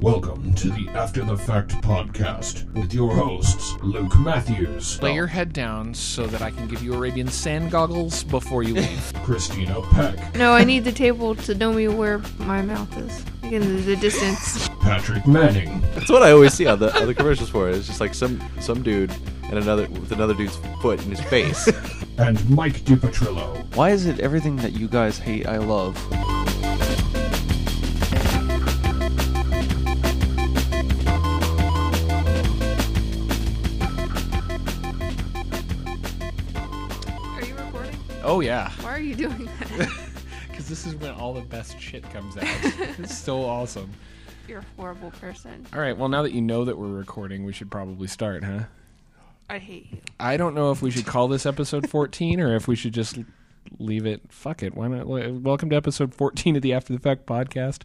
Welcome to the After the Fact podcast with your hosts, Luke Matthews, Lay your head down so that I can give you Arabian sand goggles before you leave. Christina Peck, No, I need the table to know me where my mouth is. Again, the distance. Patrick Manning, That's what I always see on the on the commercials for it. It's just like some some dude and another with another dude's foot in his face. and Mike DiPatrillo. Why is it everything that you guys hate I love? Are you recording? Oh yeah, Why are you doing that? this is when all the best shit comes out. it's so awesome. You're a horrible person. All right, well now that you know that we're recording, we should probably start, huh? I hate you. I don't know if we should call this episode 14 or if we should just leave it. Fuck it. Why not? Welcome to episode 14 of the After the Fact podcast.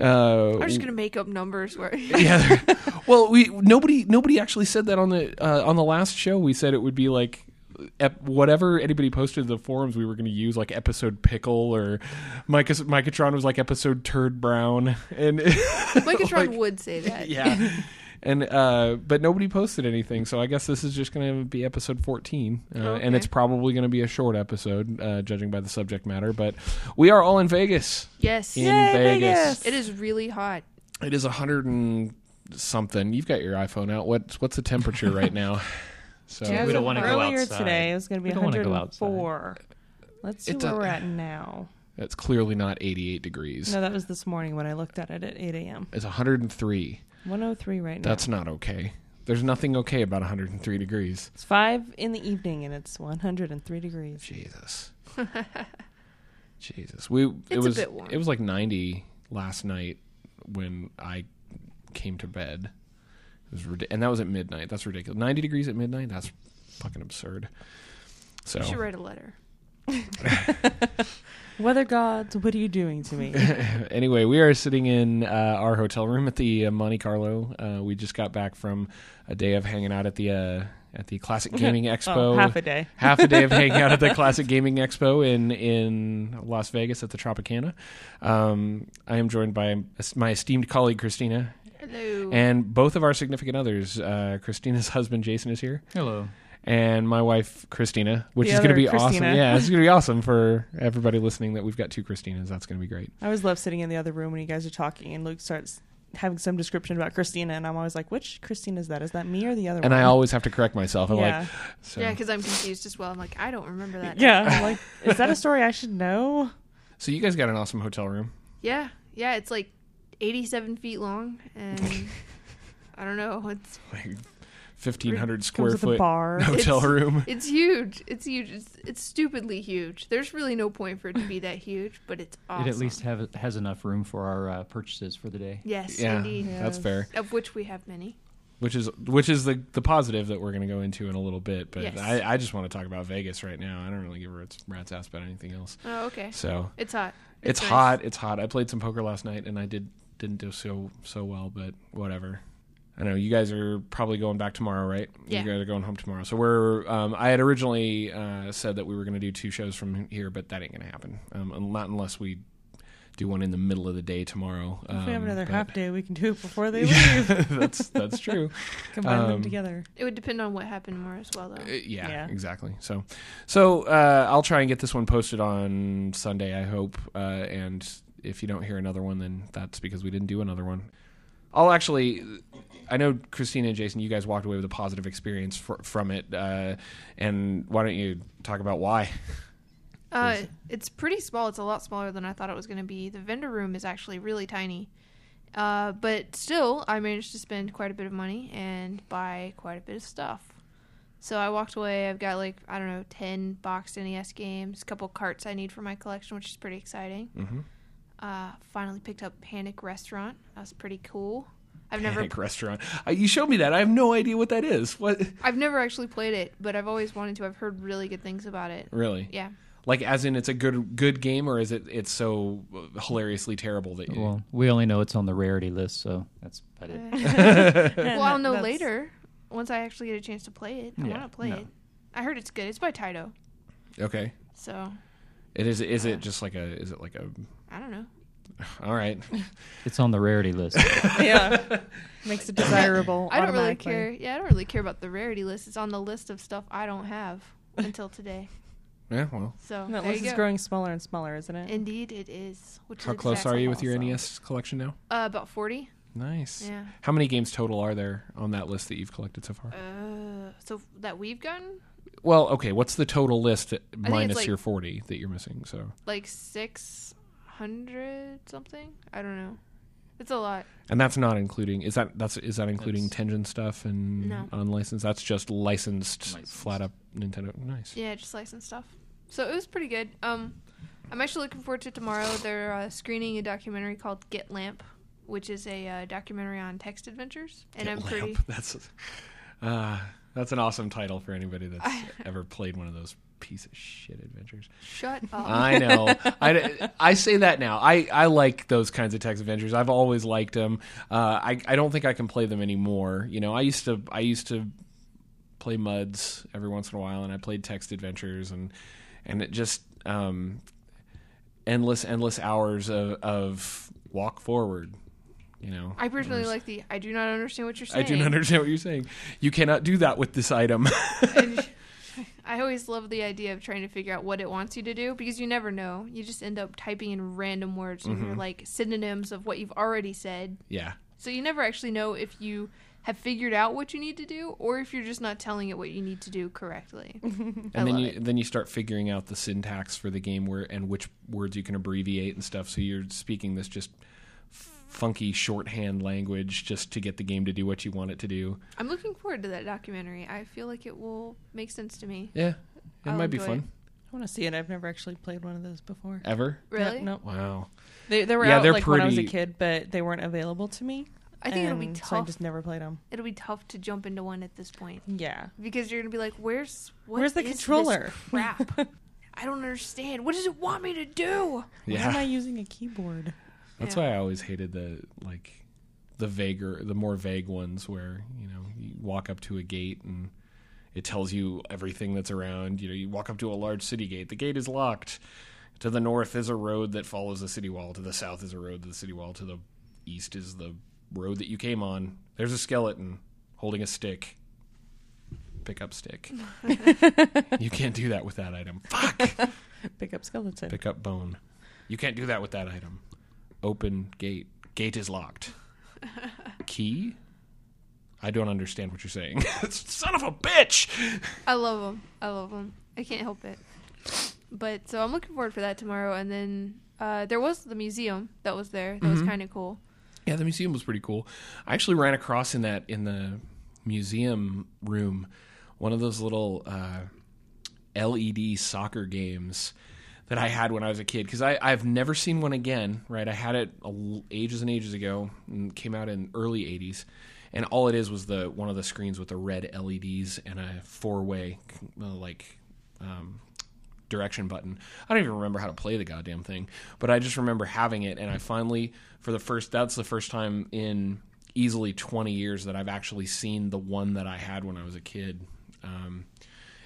Uh, I'm just gonna make up numbers where. yeah. well, we nobody nobody actually said that on the uh, on the last show. We said it would be like ep- whatever anybody posted in the forums. We were going to use like episode pickle or Micah Micatron was like episode turd brown and Micatron like- would say that. yeah. And uh, but nobody posted anything, so I guess this is just going to be episode fourteen, uh, and it's probably going to be a short episode, uh, judging by the subject matter. But we are all in Vegas. Yes. In Vegas. It is really hot. It is a hundred and something. You've got your iPhone out. What's what's the temperature right now? So As We don't wanna go outside. Earlier today, it was going to be We don't wanna go outside. 104. Let's see It's where a- we're at now. it's clearly not eighty-eight degrees. No, that was this morning when I looked at it at 8 a.m. It's hundred and three. 103 right now. That's not okay. There's nothing okay about hundred and three degrees. It's 5 in the evening and it's 103 degrees. Jesus. Jesus. We it It's a was bit warm. it was like 90 last night when I came to bed. It was rid- and that was at midnight. That's ridiculous. 90 degrees at midnight? That's fucking absurd. So You should write a letter. Weather gods, what are you doing to me? anyway, we are sitting in uh, our hotel room at the uh, Monte Carlo. Uh, we just got back from a day of hanging out at the uh, at the Classic Gaming Expo. oh, half a day. half a day of hanging out at the Classic Gaming Expo in in Las Vegas at the Tropicana. Um, I am joined by my esteemed colleague Christina, Hello. and both of our significant others. Uh, Christina's husband Jason is here, Hello. and my wife Christina, which The is going to other be awesome. Christina. Yeah, it's going to be awesome for everybody listening that we've got two Christinas. That's going to be great. I always love sitting in the other room when you guys are talking and Luke starts having some description about Christina and I'm always like, which Christina is that? Is that me or the other one? And one? I always have to correct myself. I'm yeah. like, so, yeah, because I'm confused as well. I'm like, I don't remember that. yeah. I'm like, is that a story I should know? so you guys got an awesome hotel room. Yeah. Yeah. It's like 87 feet long, and I don't know. It's Like, fifteen hundred square Comes with a foot bar. hotel It's- room. it's huge. It's huge. It's, it's stupidly huge. There's really no point for it to be that huge, but it's awesome. It at least have, has enough room for our uh, purchases for the day. yes, Yeah, indeed. that's fair. Of which we have many. which is which is the the positive that we're going to go into in a little bit. But Yes. I, I just want to talk about Vegas right now. I don't really give a rat's, rat's ass about anything else. Oh, okay. So It's hot. it's, nice. hot. It's hot. I played some poker last night and I did didn't do so so well, but whatever. I know you guys are probably going back tomorrow, right? Yeah. You guys are going home tomorrow. So we're. Um, I had originally uh, said that we were going to do two shows from here, but that ain't going to happen. Um, not unless we do one in the middle of the day tomorrow. If we have Um, another but- half day, we can do it before they leave. that's that's true. Combine Um, them together. It would depend on what happened tomorrow as well, though. Uh, yeah, Yeah. exactly. So, so uh, I'll try and get this one posted on Sunday. I hope. Uh, and if you don't hear another one, then that's because we didn't do another one. I'll actually. I know Christina and Jason, you guys walked away with a positive experience fr- from it, uh, and why don't you talk about why? Uh, it's pretty small. It's a lot smaller than I thought it was going to be. The vendor room is actually really tiny. Uh, but still, I managed to spend quite a bit of money and buy quite a bit of stuff. So I walked away. I've got like I don't know, ten boxed NES games, a couple carts I need for my collection, which is pretty exciting. Mhm. Uh, finally picked up Panic Restaurant. That was pretty cool. I've never, Panic restaurant. Uh, you showed me that. I have no idea what that is. What? I've never actually played it, but I've always wanted to. I've heard really good things about it. Really? Yeah, Like, as in, it's a good good game, or is it it's so hilariously terrible that you? Well, we only know it's on the rarity list, so that's about it. well, I'll know That's- later once I actually get a chance to play it. I Yeah, want to play no. it. I heard it's good. It's by Taito, okay, so it is. Is it just like a? Is it like a? I don't know. All right. It's on the rarity list. yeah, makes it desirable. I don't really care. Yeah, I don't really care about the rarity list. It's on the list of stuff I don't have until today. Yeah. Well, So And that list is growing smaller and smaller, isn't it? Indeed, it is. Which how is close are you with your also- NES collection now? Uh, about forty. Nice. Yeah. How many games total are there on that list that you've collected so far? Uh, so that we've gotten well, okay. What's the total list minus like- your forty that you're missing? So, like six hundred something. I don't know. It's a lot. and that's not including. Is that that's is that including That's- Tengen stuff and No. unlicensed? That's just licensed, Licensed. flat up Nintendo. Nice. Yeah, just licensed stuff. So it was pretty good. Um, I'm actually looking forward to tomorrow. They're uh, screening a documentary called Get Lamp, which is a uh, documentary on text adventures, and Get I'm Lamp. pretty. That's uh, that's an awesome title for anybody that's ever played one of those piece of shit adventures. Shut up. I know. I, I say that now. I, I like those kinds of text adventures. I've always liked them. Uh, I I don't think I can play them anymore. You know, I used to I used to play muds every once in a while, and I played text adventures, and and it just um, endless endless hours of, of walk forward. You know, I personally like the. I do not understand what you're saying. I do not understand what you're saying. You cannot do that with this item. I always love the idea of trying to figure out what it wants you to do because you never know. You just end up typing in random words and Mm-hmm. you're like synonyms of what you've already said. yeah. So you never actually know if you have figured out what you need to do or if you're just not telling it what you need to do correctly. I and then love you it. then you start figuring out the syntax for the game where and which words you can abbreviate and stuff. So you're speaking this just funky shorthand language just to get the game to do what you want it to do. I'm looking forward to that documentary. I feel like it will make sense to me. Yeah, it I'll might be fun. it. I want to see it. I've never actually played one of those before. Ever? Really? Yeah, no, Wow. they they were Yeah, out they're like when I was a kid, but they weren't available to me. I think it'll be tough. So I tough. just never played them. It'll be tough to jump into one at this point Yeah. because you're gonna be like, "Where's what Where's the is this controller?" crap. I don't understand. What does it want me to do? Why am I using a keyboard? That's Yeah. why I always hated the like the vaguer, the more vague ones where you know you walk up to a gate and it tells you everything that's around. You know, you walk up to a large city gate. The gate is locked. To the north is a road that follows the city wall. To the south is a road to the city wall. To the east is the road that you came on. There's a skeleton holding a stick. Pick up stick. you can't do that with that item. Fuck. Pick up skeleton. Pick up bone. You can't do that with that item. Open gate. Gate is locked. Key? I don't understand what you're saying. Son of a bitch! I love them. I love them. I can't help it. But so I'm looking forward for that tomorrow. And then uh, there was the museum that was there. That was Mm-hmm. kind of cool. Yeah, the museum was pretty cool. I actually ran across in that in the museum room one of those little uh, LED soccer games that I had when I was a kid because I've never seen one again. Right, I had it ages and ages ago and came out in early '80s, and all it is was the one of the screens with the red LEDs and a four way uh, like. Um, direction button. I don't even remember how to play the goddamn thing, but I just remember having it, and I finally, for the first, that's the first time in easily 20 years that I've actually seen the one that I had when I was a kid. Um,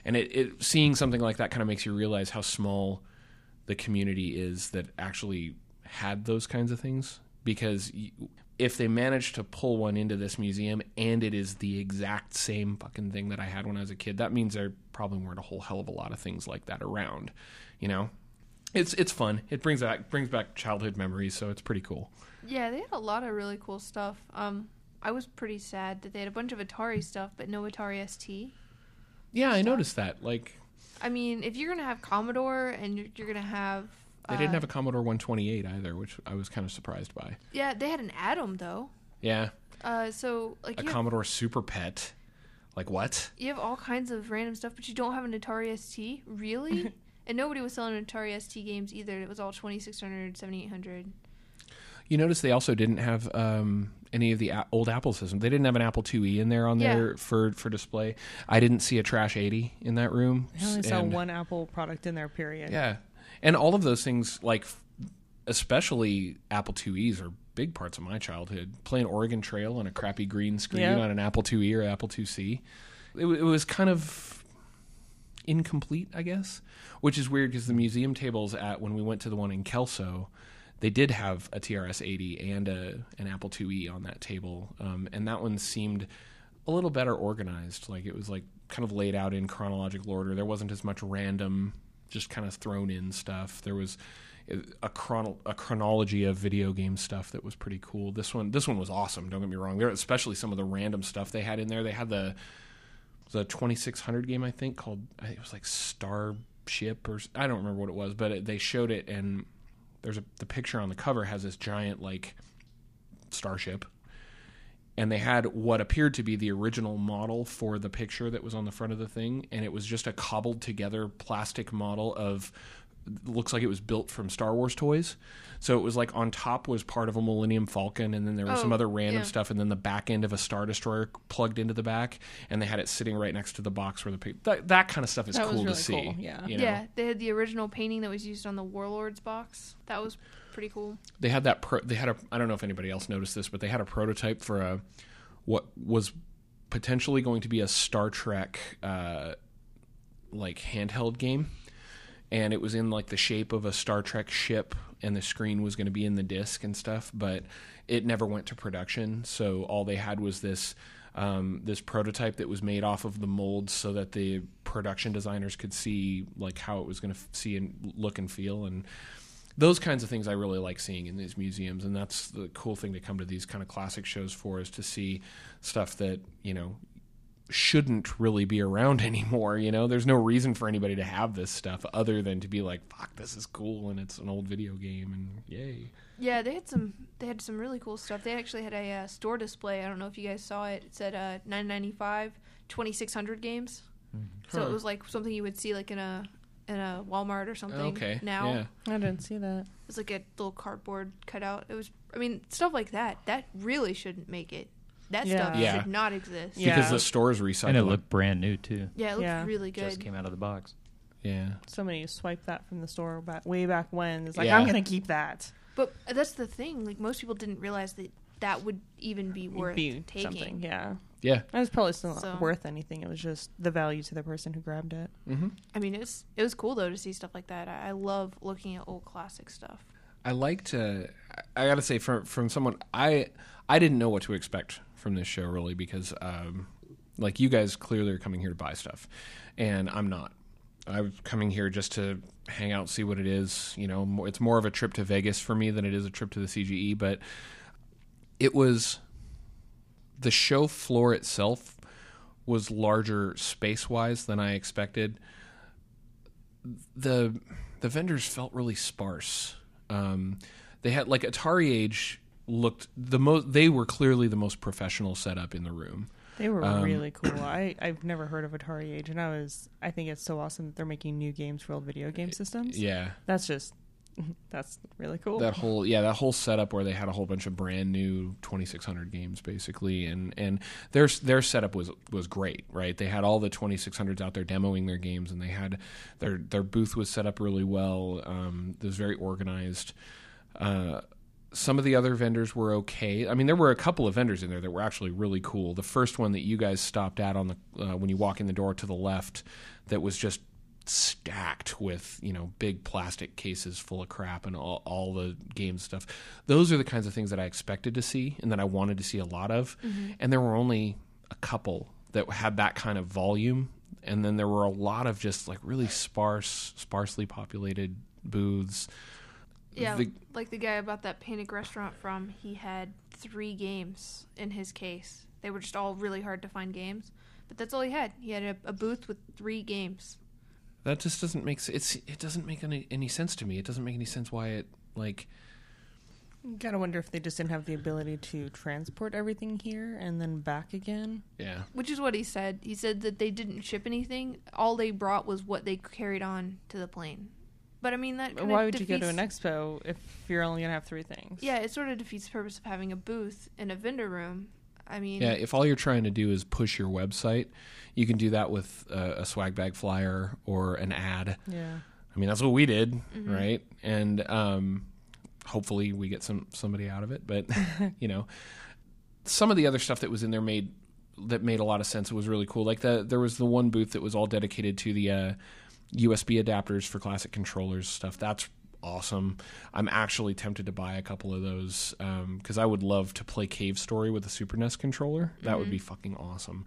and it, it seeing something like that kind of makes you realize how small the community is that actually had those kinds of things because if they manage to pull one into this museum and it is the exact same fucking thing that I had when I was a kid, that means there probably weren't a whole hell of a lot of things like that around. You know, it's it's fun. It brings back brings back childhood memories, so it's pretty cool. Yeah, they had a lot of really cool stuff. Um, I was pretty sad that they had a bunch of Atari stuff, but no Atari ST. Yeah, I noticed that. Like I mean, if you're gonna have Commodore and you're, you're gonna have, they uh, didn't have a Commodore 128 either, which I was kind of surprised by. yeah, they had an Atom though. Yeah, Uh, so like a you have, Commodore Super Pet. Like what? you have all kinds of random stuff, but you don't have an Atari ST, really? and nobody was selling Atari ST games either. It was all 2600, 7800. You notice they also didn't have um, any of the a- old Apple systems. They didn't have an Apple IIe in there on Yeah. there for for display. I didn't see a Trash 80 in that room. I only saw one Apple product in there. Period. Yeah, and all of those things, like especially Apple IIe's, are big parts of my childhood. Playing Oregon Trail on a crappy green screen on an Apple IIe or Apple IIc, it, it was kind of incomplete, I guess. Which is weird because the museum tables at when we went to the one in Kelso, they did have a TRS 80 and a an Apple IIe on that table, um, and that one seemed a little better organized. Like it was like kind of laid out in chronological order. There wasn't as much random, just kind of thrown in stuff. There was a chrono- a chronology of video game stuff that was pretty cool. This one this one was awesome. Don't get me wrong. There especially some of the random stuff they had in there. They had the the 2600 game I think called it was like Starship or I don't remember what it was, but it, they showed it and there's a the picture on the cover has this giant like starship. And they had what appeared to be the original model for the picture that was on the front of the thing. And it was just a cobbled together plastic model of looks like it was built from Star Wars toys. So it was like on top was part of a Millennium Falcon and then there was some Oh, other random yeah. stuff and then the back end of a Star Destroyer plugged into the back and they had it sitting right next to the box where the pic- that, that kind of stuff is That cool really to see. cool, yeah. you know? Yeah, they had the original painting that was used on the Warlords box. That was pretty cool. they had that pro- they had a I don't know if anybody else noticed this, but they had a prototype for a what was potentially going to be a Star Trek uh, like handheld game, and it was in like the shape of a Star Trek ship, and the screen was going to be in the disc and stuff, but it never went to production. So all they had was this. Um, this prototype that was made off of the molds so that the production designers could see like how it was going to f- see and look and feel and those kinds of things I really like seeing in these museums, and that's the cool thing to come to these kind of classic shows for is to see stuff that you know shouldn't really be around anymore. You know, there's no reason for anybody to have this stuff other than to be like, "Fuck, this is cool," and it's an old video game, and yay. Yeah, they had some. They had some really cool stuff. They actually had a uh, store display. I don't know if you guys saw it. It said uh, 995, 2600 games. So Huh. it was like something you would see like in a in a Walmart or something. Okay, Now yeah. I didn't see that. it was like a little cardboard cutout. It was. I mean, stuff like that. That really shouldn't make it. That stuff Yeah. should not exist. Yeah. because the stores is recycled. And it looked brand new too. Yeah, it looks Yeah. really Just good. came out of the box. yeah. Somebody swiped that from the store back way back when. It's like Yeah. I'm gonna keep that. But that's the thing. Like most people didn't realize that that would even be worth Be taking. something. Yeah. Yeah. It was probably still not So- worth anything. It was just the value to the person who grabbed it. Mm-hmm. I mean, it was it was cool though to see stuff like that. I, I love looking at old classic stuff. I like to. I gotta say, from from someone I I didn't know what to expect from this show really because um, like you guys clearly are coming here to buy stuff, and I'm not. I'm coming here just to hang out, see what it is. You know, it's more of a trip to Vegas for me than it is a trip to the CGE. But it was the show floor itself was larger space wise than I expected. The the vendors felt really sparse. Um, they had like Atari Age looked the most. They were clearly the most professional setup in the room. They were Um, really cool. I I've never heard of Atari Age, and I was I think it's so awesome that they're making new games for old video game systems. Yeah, That's just that's really cool. that whole yeah that whole setup where they had a whole bunch of brand new 2600 games basically and and their their setup was was great right they had all the 2600s out there demoing their games and they had their their booth was set up really well um it was very organized uh some of the other vendors were okay. I mean, there were a couple of vendors in there that were actually really cool. The first one that you guys stopped at on the uh, when you walk in the door to the left, that was just stacked with you know big plastic cases full of crap and all, all the game stuff. Those are the kinds of things that I expected to see and that I wanted to see a lot of. And there were only a couple that had that kind of volume. And then there were a lot of just like really sparse, sparsely populated booths. Yeah, The- like the guy about that Panic restaurant from, he had three games in his case. They were just all really hard to find games, but that's all he had. He had a, a booth with three games. That just doesn't make s- it's it doesn't make any, any sense to me. It doesn't make any sense why it like You Gotta wonder if they just didn't have the ability to transport everything here and then back again. yeah. Which is what he said. He said that they didn't ship anything. All they brought was what they carried on to the plane. But I mean that. kinda Why would you go to an expo if you're only gonna have three things? Yeah, it sort of defeats the purpose of having a booth in a vendor room. I mean, Yeah, if all you're trying to do is push your website, you can do that with a, a swag bag flyer or an ad. Yeah. I mean, that's what we did, right? And um, hopefully, we get some somebody out of it. But you know, some of the other stuff that was in there made that made a lot of sense. It was really cool. Like the there was the one booth that was all dedicated to the uh, USB adapters for classic controllers stuff. That's awesome. I'm actually tempted to buy a couple of those because I would love to play Cave Story with a Super NES controller. That would be fucking awesome.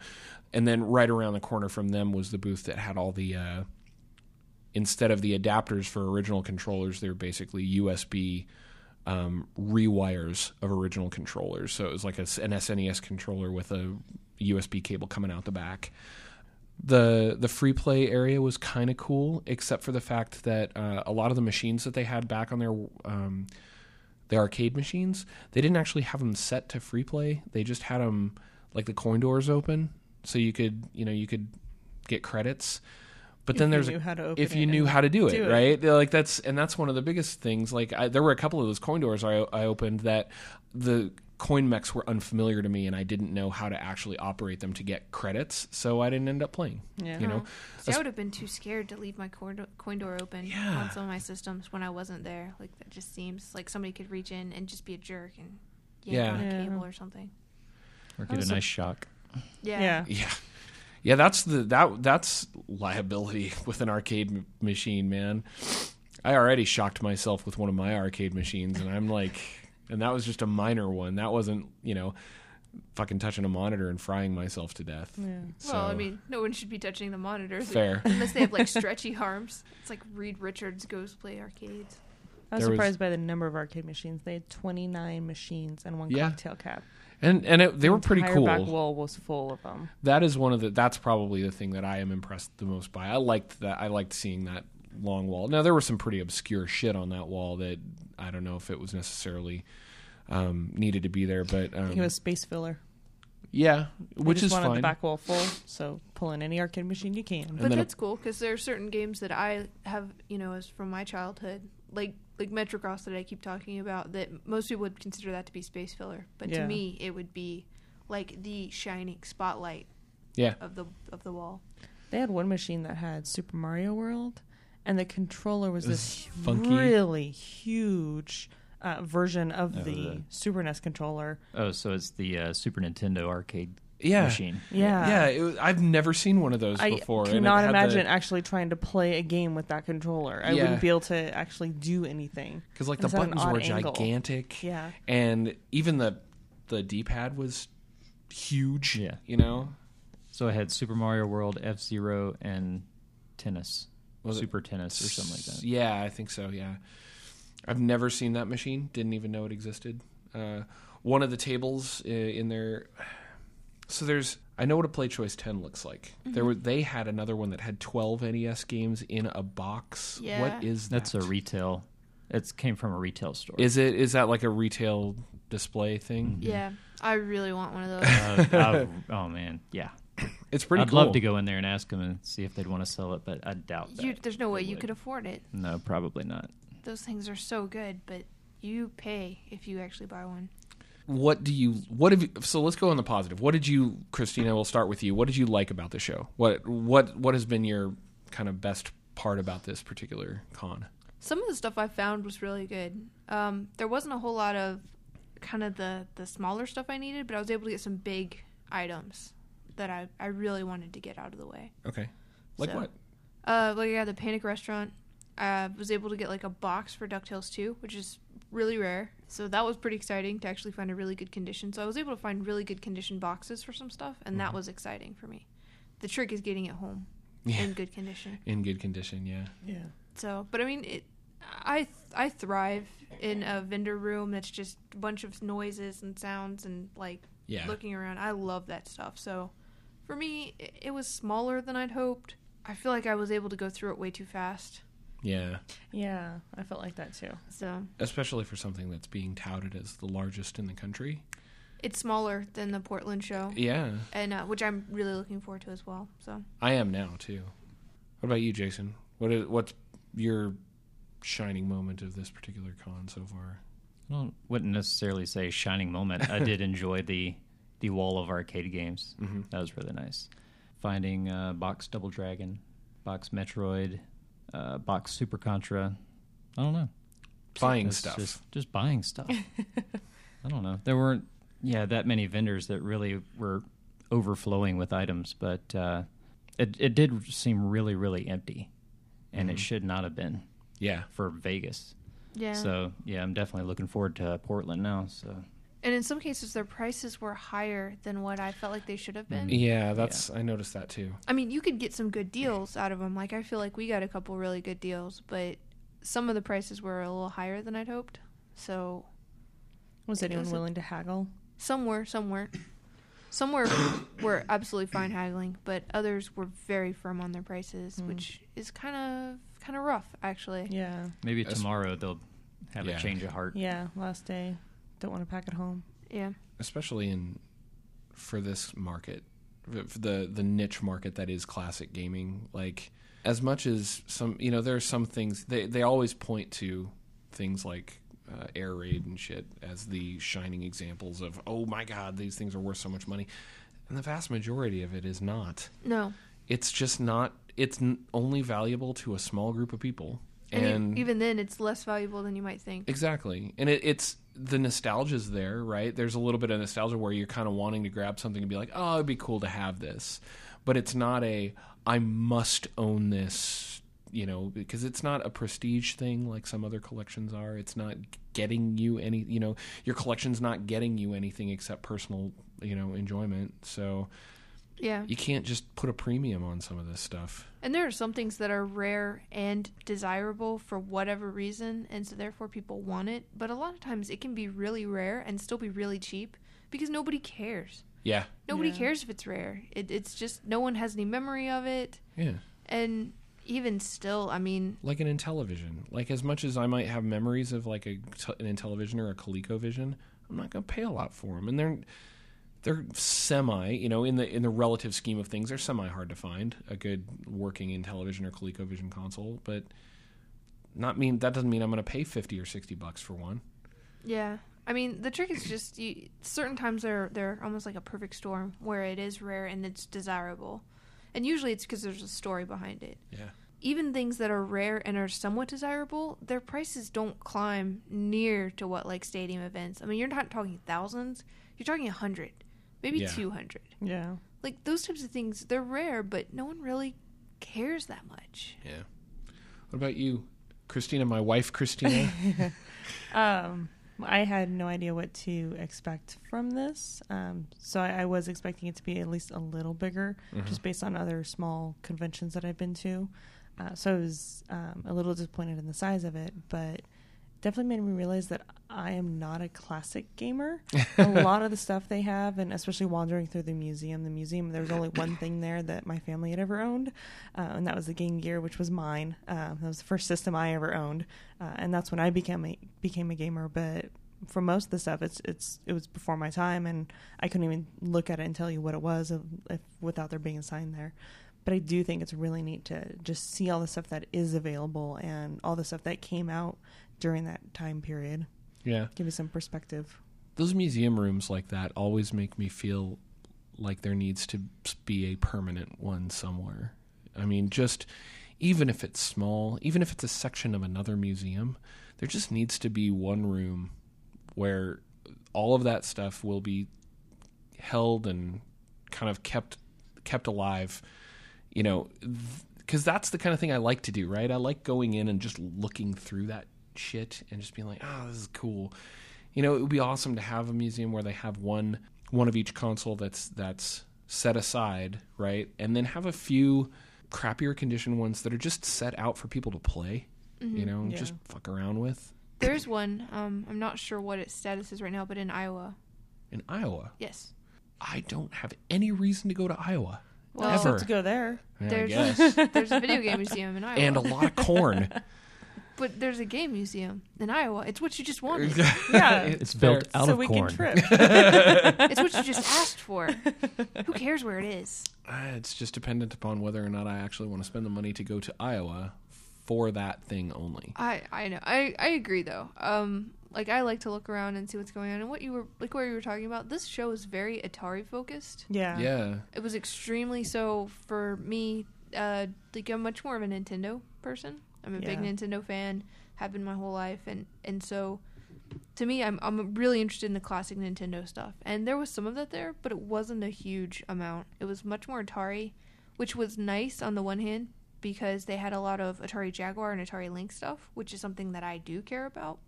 And then right around the corner from them was the booth that had all the uh, instead of the adapters for original controllers, they're basically USB um, rewires of original controllers. So it was like a, an SNES controller with a USB cable coming out the back. The the free play area was kind of cool, except for the fact that uh, a lot of the machines that they had back on their um, the arcade machines, they didn't actually have them set to free play. They just had them like the coin doors open, so you could you know you could get credits. But If then there's knew how to open if you knew how to do it, do right? Like that's and that's one of the biggest things. Like I, there were a couple of those coin doors I, I opened that the coin mechs were unfamiliar to me, and I didn't know how to actually operate them to get credits, so I didn't end up playing. Yeah. You know, See, I would have been too scared to leave my coin do- coin door open Yeah. on some of my systems when I wasn't there. Like that just seems like somebody could reach in and just be a jerk and yank Yeah. on a Yeah. cable or something. Or get a Also- nice shock. Yeah. Yeah. Yeah, yeah. That's the that that's liability with an arcade m- machine, man. I already shocked myself with one of my arcade machines, and I'm like, and that was just a minor one. That wasn't, you know, fucking touching a monitor and frying myself to death. Yeah. Well, I mean, no one should be touching the monitors fair. unless they have like stretchy arms. It's like Reed Richards goes play arcades. I was There was- surprised by the number of arcade machines. They had 29 machines and one Yeah. cocktail cab. And and it, they The were pretty entire cool. Back wall was full of them. that is one of the that's probably the thing that I am impressed the most by. I liked that I liked seeing that long wall. Now there was some pretty obscure shit on that wall that I don't know if it was necessarily um, needed to be there, but I um, think it was space filler. yeah, They which just is wanted fine. the back wall full, so pull in any arcade machine you can. But then a- that's cool because there are certain games that I have, you know, as from my childhood, like like Metrocross that I keep talking about, that most people would consider that to be space filler, but Yeah. to me, it would be like the shining spotlight yeah, of the of the wall. They had one machine that had Super Mario World, and the controller was It was this funky. really huge uh, version of Oh, the the- Super NES controller. Oh, so it's the uh, Super Nintendo arcade yeah, machine. Yeah. yeah. It was, I've never seen one of those I before. and it cannot had the- imagine actually trying to play a game with that controller. I Yeah. wouldn't be able to actually do anything. because like the was at an buttons were angle. gigantic. Yeah. and even the the D pad was huge. Yeah. you know, So I had Super Mario World, F Zero, and Tennis. Was it- Super Tennis or something like that. Yeah, I think so. Yeah, I've never seen that machine. Didn't even know it existed. Uh, one of the tables uh, in there. So there's. I know what a Play Choice 10 looks like. There Mm-hmm. were. They had another one that had 12 NES games in a box. Yeah. What is that? That's a retail. It came from a retail store. Is it? Is that like a retail display thing? Yeah, I really want one of those. Uh, oh man, yeah. It's pretty. I'd cool. love to go in there and ask them and see if they'd want to sell it, but I doubt that. you, there's no way they you would. could afford it. No, probably not. Those things are so good, but you pay if you actually buy one. what do you what have you, so let's go on the positive what did you christina we'll start with you what did you like about the show what what what has been your kind of best part about this particular con Some of the stuff I found was really good. Um, there wasn't a whole lot of kind of the the smaller stuff I needed, but I was able to get some big items that I, I really wanted to get out of the way. okay like So- what Uh, like I had the Panic Restaurant. I was able to get like a box for DuckTales 2, which is really rare. So that was pretty exciting to actually find a really good condition. So I was able to find really good condition boxes for some stuff, and that was exciting for me. The trick is getting it home Yeah. in good condition. in good condition yeah Yeah. So, but I mean, it, I I thrive in a vendor room that's just a bunch of noises and sounds and like yeah looking around. I love that stuff. So, for me, it, it was smaller than I'd hoped. I feel like I was able to go through it way too fast. yeah Yeah, I felt like that too. So especially for something that's being touted as the largest in the country it's smaller than the Portland show, yeah and uh, which I'm really looking forward to as well. So i am now too what about you jason what is what's your shining moment of this particular con so far. I don't, wouldn't necessarily say shining moment. I did enjoy the the wall of arcade games. Mm-hmm. That was really nice. Finding uh, Box Double Dragon, Box Metroid, uh, Box Super Contra. I don't know. Buying It's stuff. Just, just buying stuff. I don't know. There weren't, yeah, that many vendors that really were overflowing with items, but uh, it it did seem really really empty, and Mm-hmm. it should not have been Yeah. for Vegas. Yeah. So yeah, I'm definitely looking forward to Portland now. So and in some cases, their prices were higher than what I felt like they should have been. Yeah, that's I noticed that too. I mean, you could get some good deals out of them. Like I feel like we got a couple really good deals, but some of the prices were a little higher than I'd hoped. So Was anyone willing to haggle? some were, some weren't. Some were were absolutely fine haggling, but others were very firm on their prices, Hmm. which is kind of kind of rough, actually. Yeah. maybe tomorrow they'll have Yeah. a change of heart. Yeah. Last day. Don't want to pack it home. Yeah. especially in for this market, for the the niche market that is classic gaming. Like as much as some, you know, there are some things they they always point to things like uh, air raid and shit as the shining examples of oh my god these things are worth so much money, and the vast majority of it is not. No. It's just not. It's n- only valuable to a small group of people, And, and even then, it's less valuable than you might think. Exactly, and it, it's the nostalgia's there, right? There's a little bit of nostalgia where you're kind of wanting to grab something and be like, "Oh, it'd be cool to have this," but it's not a "I must own this," you know, because it's not a prestige thing like some other collections are. It's not getting you any, you know, your collection's not getting you anything except personal, you know, enjoyment. So Yeah. you can't just put a premium on some of this stuff. And there are some things that are rare and desirable for whatever reason, and so therefore people want it. But a lot of times it can be really rare and still be really cheap because nobody cares. Yeah, Nobody Yeah. cares if it's rare. It, it's just no one has any memory of it. yeah. And even still, I mean, like an Intellivision. Like as much as I might have memories of like a an Intellivision or a ColecoVision, I'm not going to pay a lot for them, and they're they're semi, you know, in the in the relative scheme of things, they're semi hard to find a good working Intellivision or ColecoVision console, but not mean that doesn't mean I'm going to pay 50 or 60 bucks for one. yeah. I mean, the trick is just you, certain times they're they're almost like a perfect storm where it is rare and it's desirable, and usually it's because there's a story behind it. Yeah. even things that are rare and are somewhat desirable, their prices don't climb near to what like stadium events. I mean, you're not talking thousands; you're talking a hundred, maybe Yeah. two hundred. Yeah. Like those types of things, they're rare, but no one really cares that much. Yeah. What about you, Christina, my wife Christina? Um, I had no idea what to expect from this, um, so I, I was expecting it to be at least a little bigger, just based on other small conventions that I've been to. Uh, so I was um, a little disappointed in the size of it, but definitely made me realize that I am not a classic gamer. a lot of the stuff they have, and especially wandering through the museum, the museum, there was only one thing there that my family had ever owned, uh, and that was the Game Gear, which was mine. Um, that was the first system I ever owned, uh, and that's when I became a became a gamer. But for most of the stuff, it's it's it was before my time, and I couldn't even look at it and tell you what it was if, if, without there being a sign there. But I do think it's really neat to just see all the stuff that is available and all the stuff that came out during that time period. yeah. Give you some perspective. Those museum rooms like that always make me feel like there needs to be a permanent one somewhere. I mean, just even if it's small, even if it's a section of another museum, there just needs to be one room where all of that stuff will be held and kind of kept kept alive. You know, because that's the kind of thing I like to do, right? I like going in and just looking through that shit and just being like, "Oh, this is cool." You know, it would be awesome to have a museum where they have one one of each console that's that's set aside, right? And then have a few crappier condition ones that are just set out for people to play, you know, Yeah. just fuck around with. There's one. Um, I'm not sure what its status is right now, but in Iowa, In Iowa, yes. I don't have any reason to go to Iowa. Well, Ever. To go there. I There's guess. there's a video game museum in Iowa, and a lot of corn. but there's a game museum in Iowa. It's what you just wanted. Yeah. It's built fair. out so of we corn. can trip. it's what you just asked for. Who cares where it is? Uh, it's just dependent upon whether or not I actually want to spend the money to go to Iowa for that thing only. I I know. I I agree though. Um, like I like to look around and see what's going on. And what you were like, what you were talking about. This show is very Atari focused. Yeah. Yeah. It was extremely so for me. Uh, like I'm much more of a Nintendo person. I'm a big Nintendo fan. Have been my whole life, and and so to me, I'm I'm really interested in the classic Nintendo stuff. And there was some of that there, but it wasn't a huge amount. It was much more Atari, which was nice on the one hand because they had a lot of Atari Jaguar and Atari Lynx stuff, which is something that I do care about.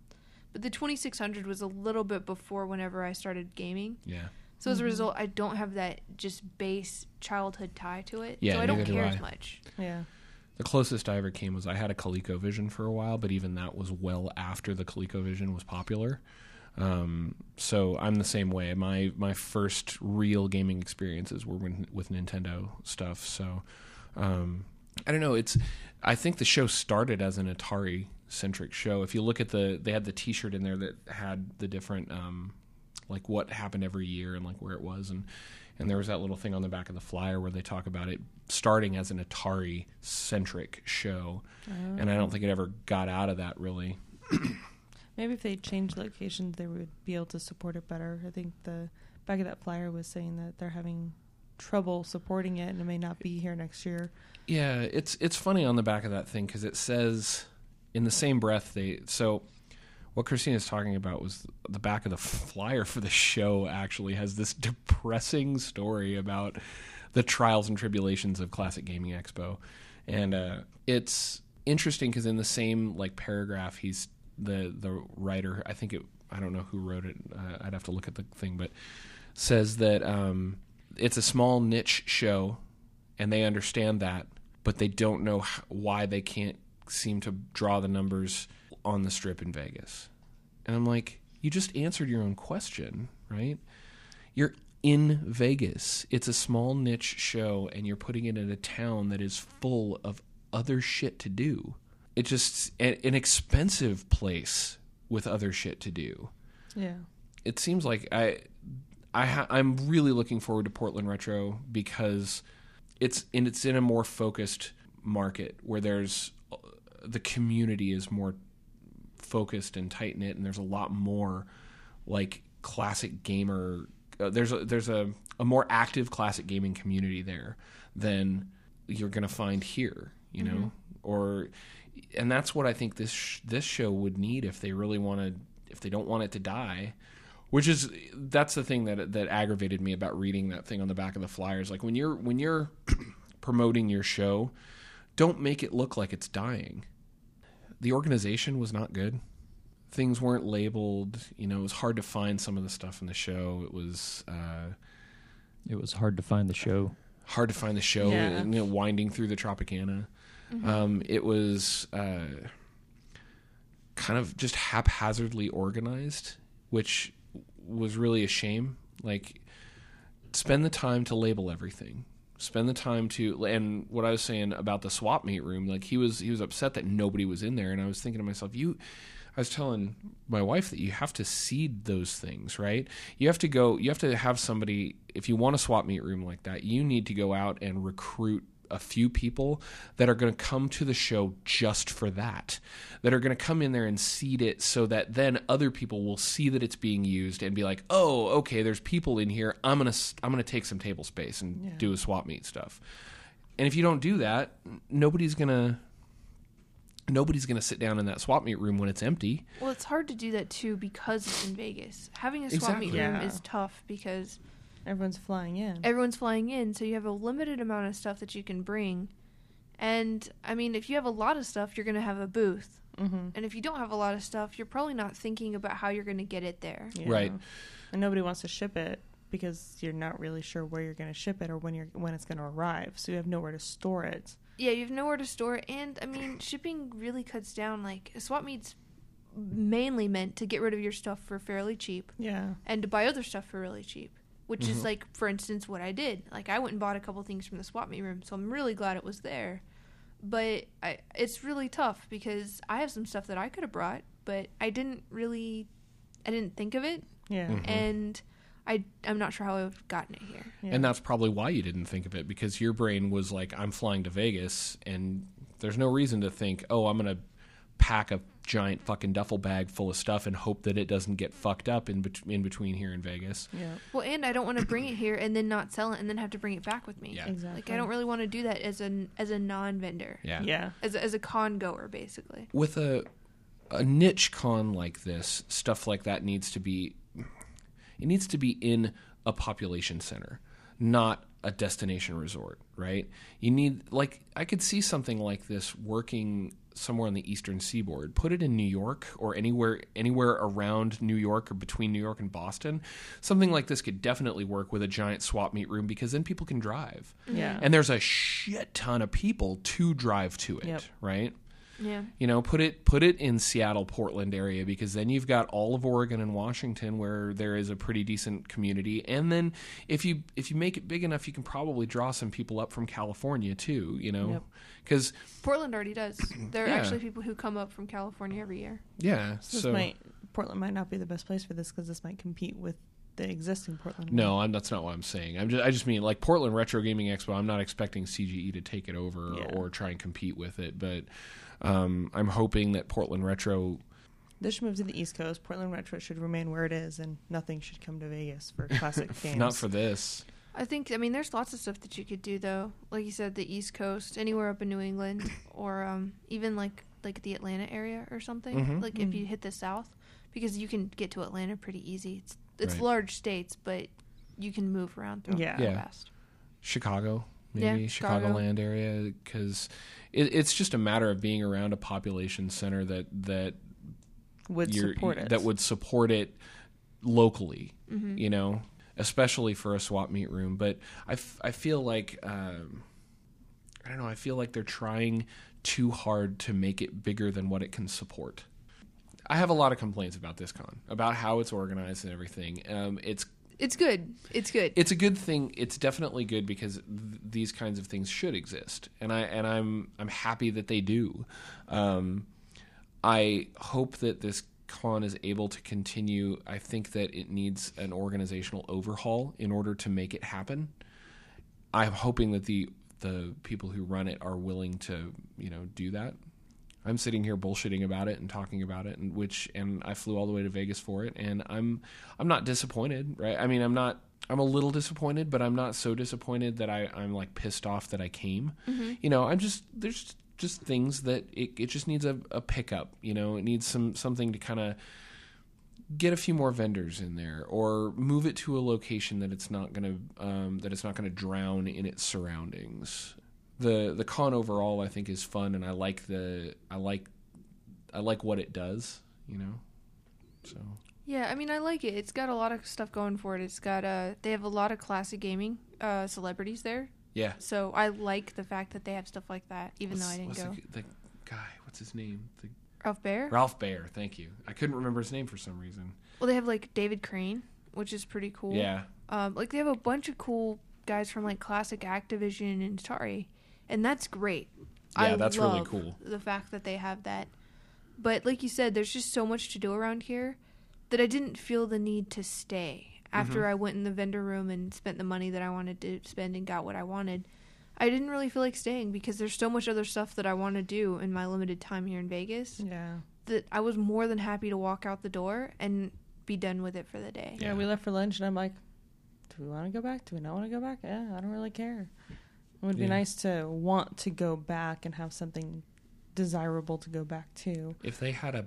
But the 2600 was a little bit before whenever I started gaming. Yeah. So as a mm-hmm. result, I don't have that just base childhood tie to it. Yeah, so I don't neither do care I. as much. Yeah. The closest I ever came was I had a ColecoVision for a while, but even that was well after the ColecoVision was popular. Um, so I'm the same way. My my first real gaming experiences were when, with Nintendo stuff. So um, I don't know. It's I think the show started as an Atari centric show. If you look at the they had the T-shirt in there that had the different um, like what happened every year and like where it was and and there was that little thing on the back of the flyer where they talk about it starting as an Atari centric show, oh. and I don't think it ever got out of that really. Maybe if they changed locations, they would be able to support it better. I think the back of that flyer was saying that they're having trouble supporting it and it may not be here next year. Yeah, it's it's funny on the back of that thing because it says in the same breath they so what Christina's talking about was the back of the flyer for the show actually has this depressing story about the trials and tribulations of Classic Gaming Expo, and uh, it's interesting because in the same like paragraph he's the the writer I think it I don't know who wrote it uh, I'd have to look at the thing but says that um, it's a small niche show and they understand that, but they don't know why they can't seem to draw the numbers on the strip in Vegas. And I'm like, you just answered your own question, right? You're in Vegas. It's a small niche show, and you're putting it in a town that is full of other shit to do. It's just an expensive place with other shit to do Yeah. it seems like I, I ha- I'm really looking forward to Portland Retro because it's and it's in a more focused market where there's uh, the community is more focused and tight knit, and there's a lot more like classic gamer. Uh, there's a, there's a, a more active classic gaming community there than you're going to find here, you know, or and that's what I think this sh- this show would need if they really wanted if they don't want it to die. Which is that's the thing that that aggravated me about reading that thing on the back of the flyers. Like when you're when you're promoting your show, don't make it look like it's dying. The organization was not good. Things weren't labeled. You know, it was hard to find some of the stuff in the show. It was uh, It was hard to find the show. hard to find the show. Yeah. You know, winding through the Tropicana. Um, it was uh, kind of just haphazardly organized, which was really a shame. Like, spend the time to label everything. Spend the time to and what I was saying about the swap meet room, like he was he was upset that nobody was in there, and I was thinking to myself, you. I was telling my wife that you have to seed those things, right? You have to go. You have to have somebody. If you want a swap meet room like that, you need to go out and recruit a few people that are going to come to the show just for that that are going to come in there and seed it so that then other people will see that it's being used and be like oh okay there's people in here i'm going to i'm going to take some table space and Yeah. do a swap meet stuff and if you don't do that nobody's going to nobody's going to sit down in that swap meet room when it's empty Well, it's hard to do that too because it's in Vegas. Having a swap Exactly. meet room Yeah. is tough because Everyone's flying in. everyone's flying in, so you have a limited amount of stuff that you can bring. And I mean, if you have a lot of stuff, you're going to have a booth. mm-hmm. And if you don't have a lot of stuff, you're probably not thinking about how you're going to get it there. Right. And nobody wants to ship it because you're not really sure where you're going to ship it or when you're when it's going to arrive. So you have nowhere to store it. Yeah, you have nowhere to store it, and I mean, shipping really cuts down. Like a swap meet's mainly meant to get rid of your stuff for fairly cheap Yeah. and to buy other stuff for really cheap. Which Mhm. is like, for instance, what I did. Like I went and bought a couple things from the swap meet room, so I'm really glad it was there. But I, it's really tough because I have some stuff that I could have brought, but I didn't really, I didn't think of it, Yeah. Mhm. and I, I'm not sure how I've gotten it here. yeah. and that's probably why you didn't think of it because your brain was like i'm flying to vegas and There's no reason to think, oh, I'm gonna pack a giant fucking duffel bag full of stuff and hope that it doesn't get fucked up in, bet- in between here in Vegas. Yeah. Well, and I don't want to bring it here and then not sell it and then have to bring it back with me. Yeah. Exactly. Like I don't really want to do that as an as a non-vendor. Yeah. Yeah. As a, as a con goer, basically. with a a niche con like this, stuff like that needs to be it needs to be in a population center, not a destination resort, right? You need like I could see something like this working somewhere on the eastern seaboard. Put it in New York or anywhere anywhere around New York or between New York and Boston. Something like this could definitely work with a giant swap meet room because then people can drive. Yeah. And there's a shit ton of people to drive to it, Yep. right? Yeah. You know, put it put it in Seattle, Portland area because then you've got all of Oregon and Washington where there is a pretty decent community. And then if you if you make it big enough, you can probably draw some people up from California too. You know, Yep. because Portland already does. There are Yeah. actually people who come up from California every year. yeah, This so might Portland might not be the best place for this because this might compete with the existing Portland. no, I'm, that's not what I'm saying. I'm just I just mean like Portland Retro Gaming Expo. I'm not expecting CGE to take it over Yeah. or try and compete with it, but um, I'm hoping that Portland Retro This should move to the East Coast. Portland Retro should remain where it is, and nothing should come to Vegas for classic games. not for this. I think I mean there's lots of stuff that you could do though. Like you said, the East Coast, anywhere up in New England, or um, even like like the Atlanta area or something. Mhm. Like if you hit the South, because you can get to Atlanta pretty easy. It's it's Right. large states, but you can move around through Yeah. yeah. Yeah. fast. Chicago, Yeah, maybe Chicago. Chicagoland area, because it, it's just a matter of being around a population center that that would support it. that would support it locally. Mm-hmm. You know, especially for a swap meet room. But I, f- I feel like um, I don't know. I feel like they're trying too hard to make it bigger than what it can support. I have a lot of complaints about this con, about how it's organized and everything. Um, it's It's good. It's good. it's a good thing. It's definitely good because th- these kinds of things should exist, and I and I'm I'm happy that they do. Um, I hope that this con is able to continue. I think that it needs an organizational overhaul in order to make it happen. I'm hoping that the the people who run it are willing to you know do that. I'm sitting here bullshitting about it and talking about it, and which and I flew all the way to Vegas for it, and I'm I'm not disappointed, right? I mean, I'm not. I'm a little disappointed, but I'm not so disappointed that I, I'm like pissed off that I came. You know, I'm just there's just things that it, it just needs a, a pickup. You know, it needs some something to kind of get a few more vendors in there, or move it to a location that it's not gonna um, that it's not gonna drown in its surroundings. The the con overall, I think, is fun, and I like the I like I like what it does. You know, so Yeah, I mean, I like it. It's got a lot of stuff going for it. It's got uh, they have a lot of classic gaming uh, celebrities there, yeah. so I like the fact that they have stuff like that. Even though I didn't what's go. The, the guy, what's his name? The, Ralph Baer. Ralph Baer. Thank you. I couldn't remember his name for some reason. Well, they have like David Crane, which is pretty cool. Yeah. Um, like they have a bunch of cool guys from like classic Activision and Atari, and that's great. Yeah, I that's really cool. The fact that they have that, but like you said, there's just so much to do around here that I didn't feel the need to stay after Mm-hmm. I went in the vendor room and spent the money that I wanted to spend and got what I wanted. I didn't really feel like staying because there's so much other stuff that I want to do in my limited time here in Vegas yeah. that I was more than happy to walk out the door and be done with it for the day. yeah, We left for lunch, and I'm like, "Do we want to go back? Do we not want to go back? Yeah, I don't really care. It would be Yeah. nice to want to go back and have something desirable to go back to. If they had a,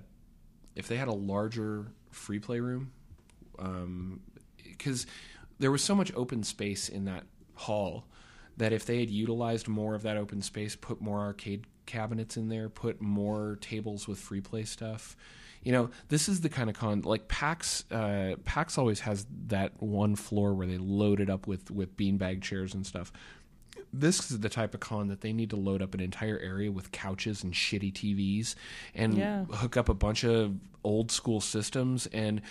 if they had a larger free play room, because there was so much open space in that hall that if they had utilized more of that open space, put more arcade cabinets in there, put more tables with free play stuff. You know, this is the kind of con like PAX. Uh, PAX always has that one floor where they load it up with with beanbag chairs and stuff. This is the type of con that they need to load up an entire area with couches and shitty TVs and Yeah. hook up a bunch of old school systems and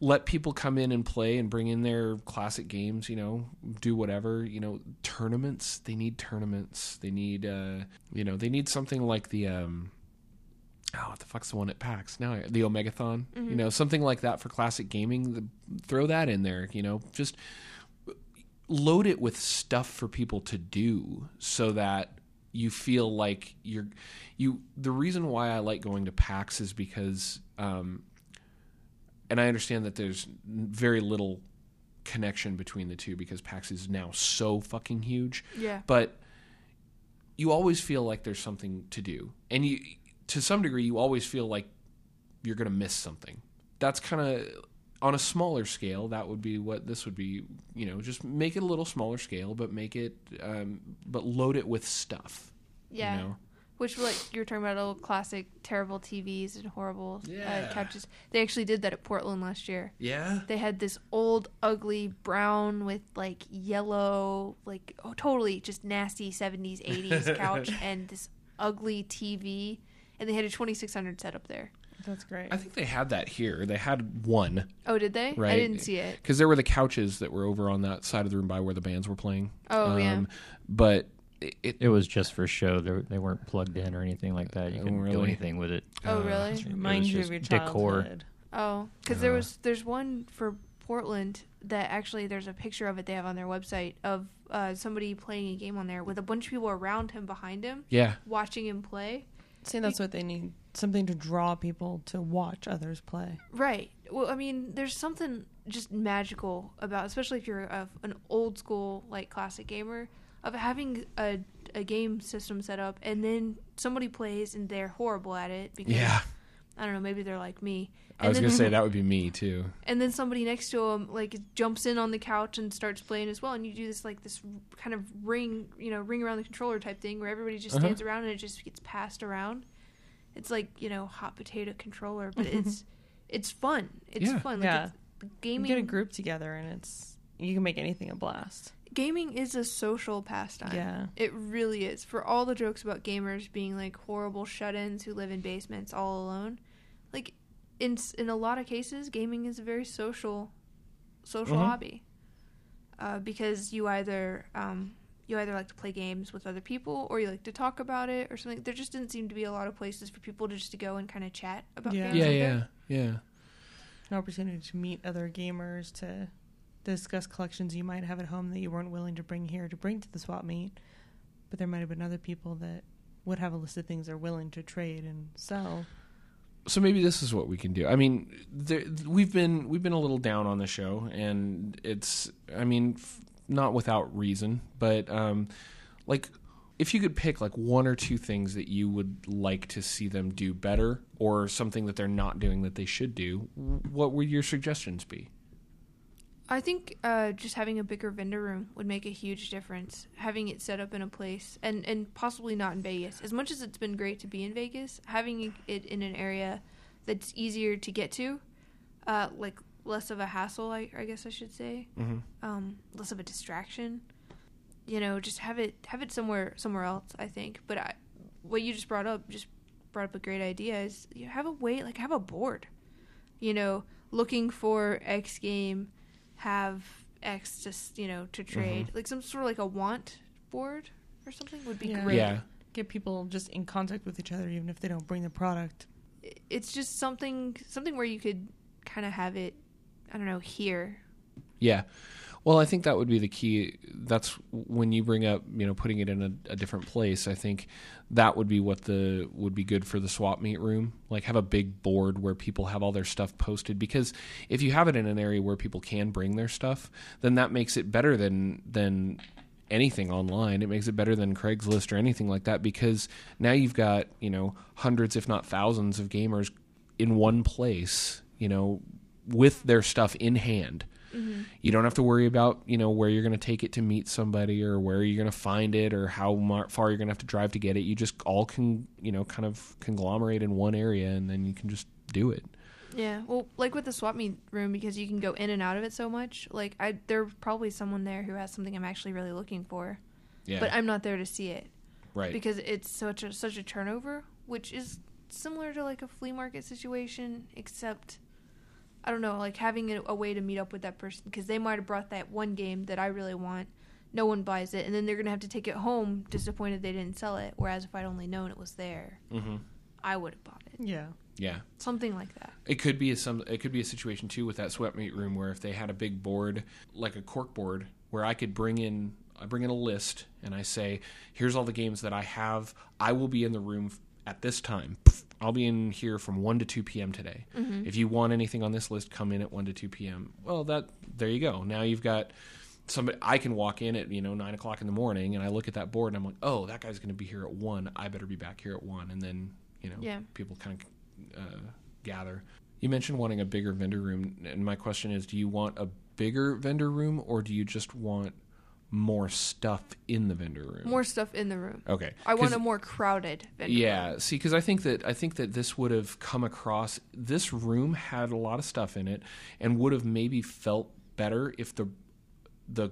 let people come in and play and bring in their classic games, you know, do whatever, you know, tournaments, they need tournaments. They need uh you know, they need something like the um Oh, what the fuck's the one at PAX now? The Omegathon, you know, something like that for classic gaming. The, throw that in there, you know, just load it with stuff for people to do so that you feel like you're you. The reason why I like going to PAX is because, um, and I understand that there's very little connection between the two because PAX is now so fucking huge. Yeah. But you always feel like there's something to do, and you, to some degree, you always feel like you're going to miss something. That's kind of on a smaller scale. That would be what this would be. You know, just make it a little smaller scale, but make it, um, but load it with stuff. Yeah. You know? Which, like you were talking about, old classic terrible TVs and horrible Yeah. uh, couches. They actually did that at Portland last year. Yeah. They had this old, ugly brown with like yellow, like oh, totally just nasty '70s, '80s couch, and this ugly TV. And they had a 2600 set up there. That's great. I think they had that here. They had one, Oh, did they? right? I didn't see it. because there were the couches that were over on that side of the room by where the bands were playing. Oh, yeah. Um, But it, it It was just for show. They, they weren't plugged in or anything like that. You Oh, couldn't do anything with it. Oh, uh, really? Just remind was you of your childhood. decor. Oh, because Uh-huh. there was there's one for Portland that actually there's a picture of it they have on their website of uh, somebody playing a game on there with a bunch of people around him behind him yeah, watching him play. See, that's what they need. Something to draw people to watch others play. Right. Well, I mean, there's something just magical about, especially if you're a, an old school like classic gamer, of having a a game system set up and then somebody plays and they're horrible at it because yeah. I don't know, maybe they're like me. I was then, gonna say that would be me too. and then somebody next to him like jumps in on the couch and starts playing as well and you do this like this kind of ring you know ring around the controller type thing where everybody just Uh-huh. stands around and it just gets passed around it's like you know hot potato controller but it's it's fun it's Yeah. fun like Yeah. it's, You gaming get a group together, and it's you can make anything a blast. gaming is a social pastime Yeah. it really is for all the jokes about gamers being like horrible shut-ins who live in basements all alone like in in a lot of cases gaming is a very social social Mhm. hobby uh, because you either um, you either like to play games with other people or you like to talk about it or something there just didn't seem to be a lot of places for people to just to go and kind of chat about Yeah. games Yeah, yeah, that. yeah. An opportunity to meet other gamers to discuss collections you might have at home that you weren't willing to bring here to bring to the swap meet. But there might have been other people that would have a list of things they're willing to trade and sell. So maybe this is what we can do. I mean, there, we've been we've been a little down on the show, and it's I mean, f- not without reason, but um, like if you could pick like one or two things that you would like to see them do better, or something that they're not doing that they should do, what would your suggestions be? I think uh, just having a bigger vendor room would make a huge difference. Having it set up in a place, and, and possibly not in Vegas. As much as it's been great to be in Vegas, having it in an area that's easier to get to, uh, like less of a hassle, I, I guess I should say, Mm-hmm. um, less of a distraction. You know, just have it have it somewhere somewhere else. I think. But I, what you just brought up just brought up a great idea. Is you have a way like have a board. You know, looking for X game have X just you know to trade mm-hmm. like some sort of like a want board or something would be Yeah. great. Yeah, Get people just in contact with each other, even if they don't bring the product. It's just something something where you could kind of have it. I don't know here. Yeah. Well, I think that would be the key. That's when you bring up, you know, putting it in a, a different place. I think that would be what the would be good for the swap meet room. Like have a big board where people have all their stuff posted. Because if you have it in an area where people can bring their stuff, then that makes it better than than anything online. It makes it better than Craigslist or anything like that. Because now you've got you know hundreds, if not thousands, of gamers in one place. You know, with their stuff in hand. Mm-hmm. You don't have to worry about you know where you're going to take it to meet somebody or where you're going to find it or how mar- far you're going to have to drive to get it. You just all can you know kind of conglomerate in one area and then you can just do it. Yeah, well, like with the swap meet room, because you can go in and out of it so much. Like, I there's probably someone there who has something I'm actually really looking for, Yeah, but I'm not there to see it right. because it's such a such a turnover, which is similar to like a flea market situation, except I don't know, like having a, a way to meet up with that person because they might have brought that one game that I really want. No one buys it, and then they're gonna have to take it home, disappointed they didn't sell it. Whereas if I'd only known it was there, hmm I would have bought it. Yeah. Yeah, Something like that. it could be a, some. It could be a situation too with that sweat meat room where if they had a big board like a cork board where I could bring in I bring in a list and I say, here's all the games that I have. I will be in the room at this time. Pff, I'll be in here from 1 to 2 p.m. today. If you want anything on this list, come in at 1 to 2 p.m. Well, that there you go. Now you've got somebody I can walk in at you know nine o'clock in the morning and I look at that board and I'm like, oh, that guy's going to be here at one. I better be back here at one, and then you know Yeah. people kind of uh, gather. You mentioned wanting a bigger vendor room, and my question is, do you want a bigger vendor room or do you just want more stuff in the vendor room? More stuff in the room. Okay, I want a more crowded vendor yeah, room. see, because I think that I think that this would have come across. This room had a lot of stuff in it, and would have maybe felt better if the the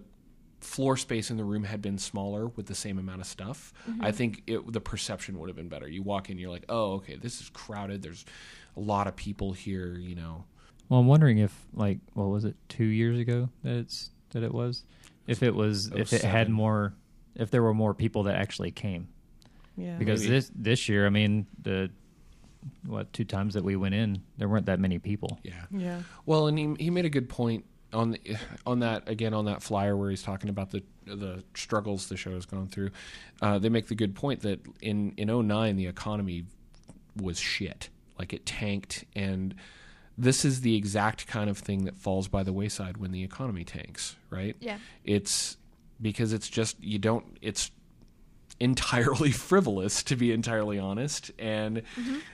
floor space in the room had been smaller with the same amount of stuff. Mm-hmm. I think it, the perception would have been better. You walk in, you're like, oh, okay, this is crowded. There's a lot of people here. You know, Well, I'm wondering if like what was it two years ago that it's that it was, if it was if it had more, if there were more people that actually came Yeah. because Maybe. this this year, I mean the what two times that we went in, there weren't that many people. yeah. yeah. Well, and he he made a good point on the, on that again on that flyer where he's talking about the the struggles the show has gone through. Uh, they make the good point that in in 09 the economy was shit, like it tanked, and this is the exact kind of thing that falls by the wayside when the economy tanks, right? Yeah. It's because it's just you don't it's entirely frivolous to be entirely honest and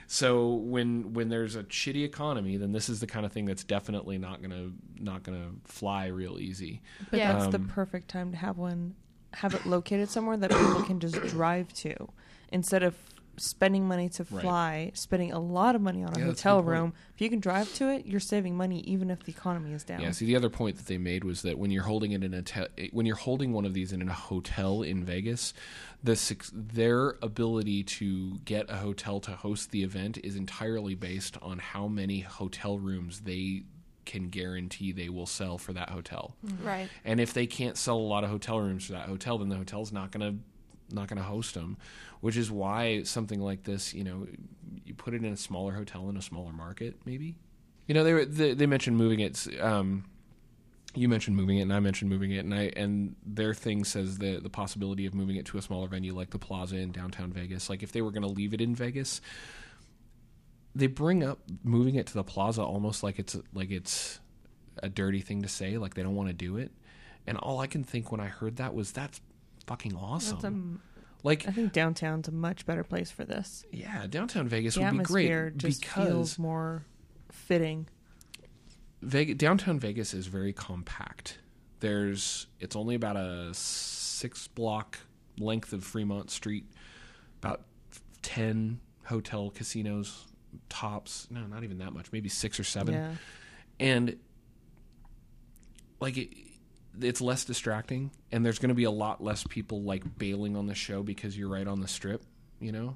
so when when there's a shitty economy then this is the kind of thing that's definitely not gonna not gonna fly real easy But Yeah. that's the Um, perfect time to have one, have it located somewhere that people can just drive to, instead of spending money to Right. fly, spending a lot of money on a Yeah, hotel good point. room. If you can drive to it, you're saving money even if the economy is down. yeah see the other point that they made was that when you're holding it in a te- when you're holding one of these in a hotel in Vegas the suc- their ability to get a hotel to host the event is entirely based on how many hotel rooms they can guarantee they will sell for that hotel mm-hmm. Right. And if they can't sell a lot of hotel rooms for that hotel, then the hotel's not gonna not gonna host them. Which is why something like this, you know, you put it in a smaller hotel in a smaller market, maybe. You know, they were, they, they mentioned moving it. Um, you mentioned moving it, and I mentioned moving it, and I and their thing says the the possibility of moving it to a smaller venue like the Plaza in downtown Vegas. Like if they were going to leave it in Vegas, they bring up moving it to the Plaza almost like it's like it's a dirty thing to say, like they don't want to do it. And all I can think when I heard that was that's fucking awesome. That's a like I think downtown's a much better place for this. yeah, downtown Vegas the would be great just because feels more fitting. Vegas, downtown Vegas is very compact. There's it's only about a six block length of Fremont Street, about ten hotel casinos tops. No, not even that much. Maybe six or seven. Yeah. and like it, it's less distracting and there's going to be a lot less people like bailing on the show because you're right on the strip you know?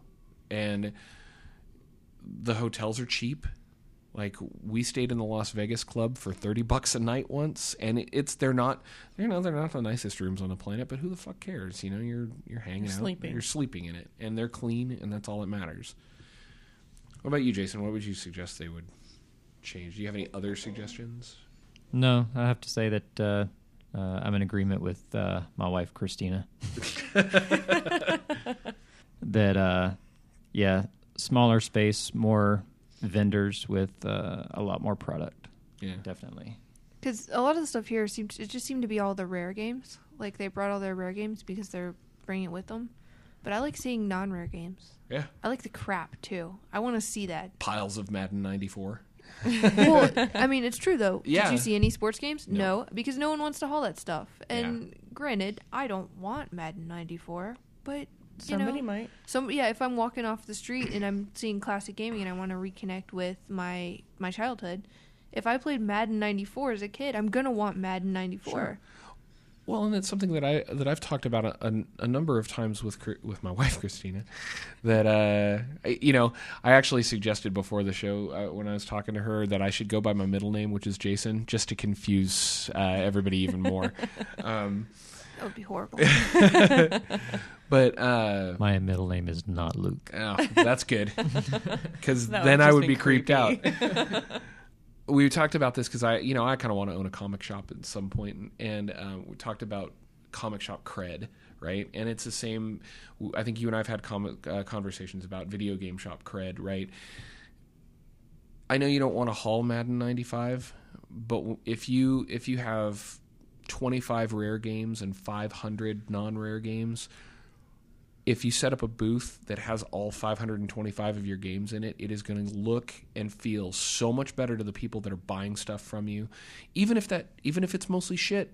And the hotels are cheap. Like we stayed in the Las Vegas club for 30 bucks a night once and it's they're not you know they're not the nicest rooms on the planet but who the fuck cares you know? You're you're hanging You're out sleeping. you're sleeping in it and they're clean and that's all that matters. What about you Jason? What would you suggest they would change? Do you have any other suggestions? No, I have to say that uh, uh, I'm in agreement with uh, my wife Christina. that uh, yeah, smaller space, more vendors with uh, a lot more product. yeah Definitely. Because a lot of the stuff here seems it just seemed to be all the rare games. Like they brought all their rare games because they're bringing it with them. But I like seeing non-rare games. yeah I like the crap too. I want to see that. piles of Madden 94 well, I mean, it's true though. Yeah. Did you see any sports games? No. No, because no one wants to haul that stuff. And granted, I don't want Madden 94, but you Somebody know, might. some yeah. If I'm walking off the street and I'm seeing classic gaming and I want to reconnect with my my childhood, if I played Madden 94 as a kid, I'm gonna want Madden 94. Sure. Well, and it's something that I that I've talked about a, a, a number of times with with my wife Christina. That uh, I- you know, I actually suggested before the show uh, when I was talking to her that I should go by my middle name, which is Jason, just to confuse uh, everybody even more. um, That would be horrible. but uh, My middle name is not Luke. oh, that's good because That then would I would be be creeped out. We talked about this because I, you know, I kind of want to own a comic shop at some point, and, and uh, we talked about comic shop cred, right? And it's the same. I think you and I've had comic uh, conversations about video game shop cred, right? I know you don't want to haul Madden 95, but if you if you have 25 rare games and 500 non-rare games, if you set up a booth that has all 525 of your games in it, it is going to look and feel so much better to the people that are buying stuff from you. Even if that even if it's mostly shit,